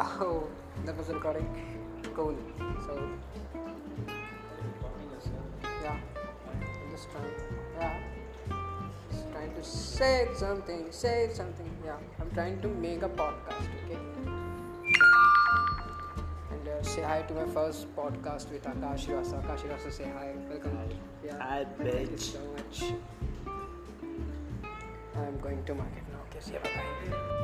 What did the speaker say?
Oh, that was recording. Cool. So, yeah, I'm just trying. Yeah, just trying to say something. Say something. Yeah, I'm trying to make a podcast. Okay. And uh, say hi to my first podcast with Akash Rasa. Akash Rasa, say hi. Welcome. Yeah. Hi, Thank you so much. I'm going to market now. Okay, see you. Bye.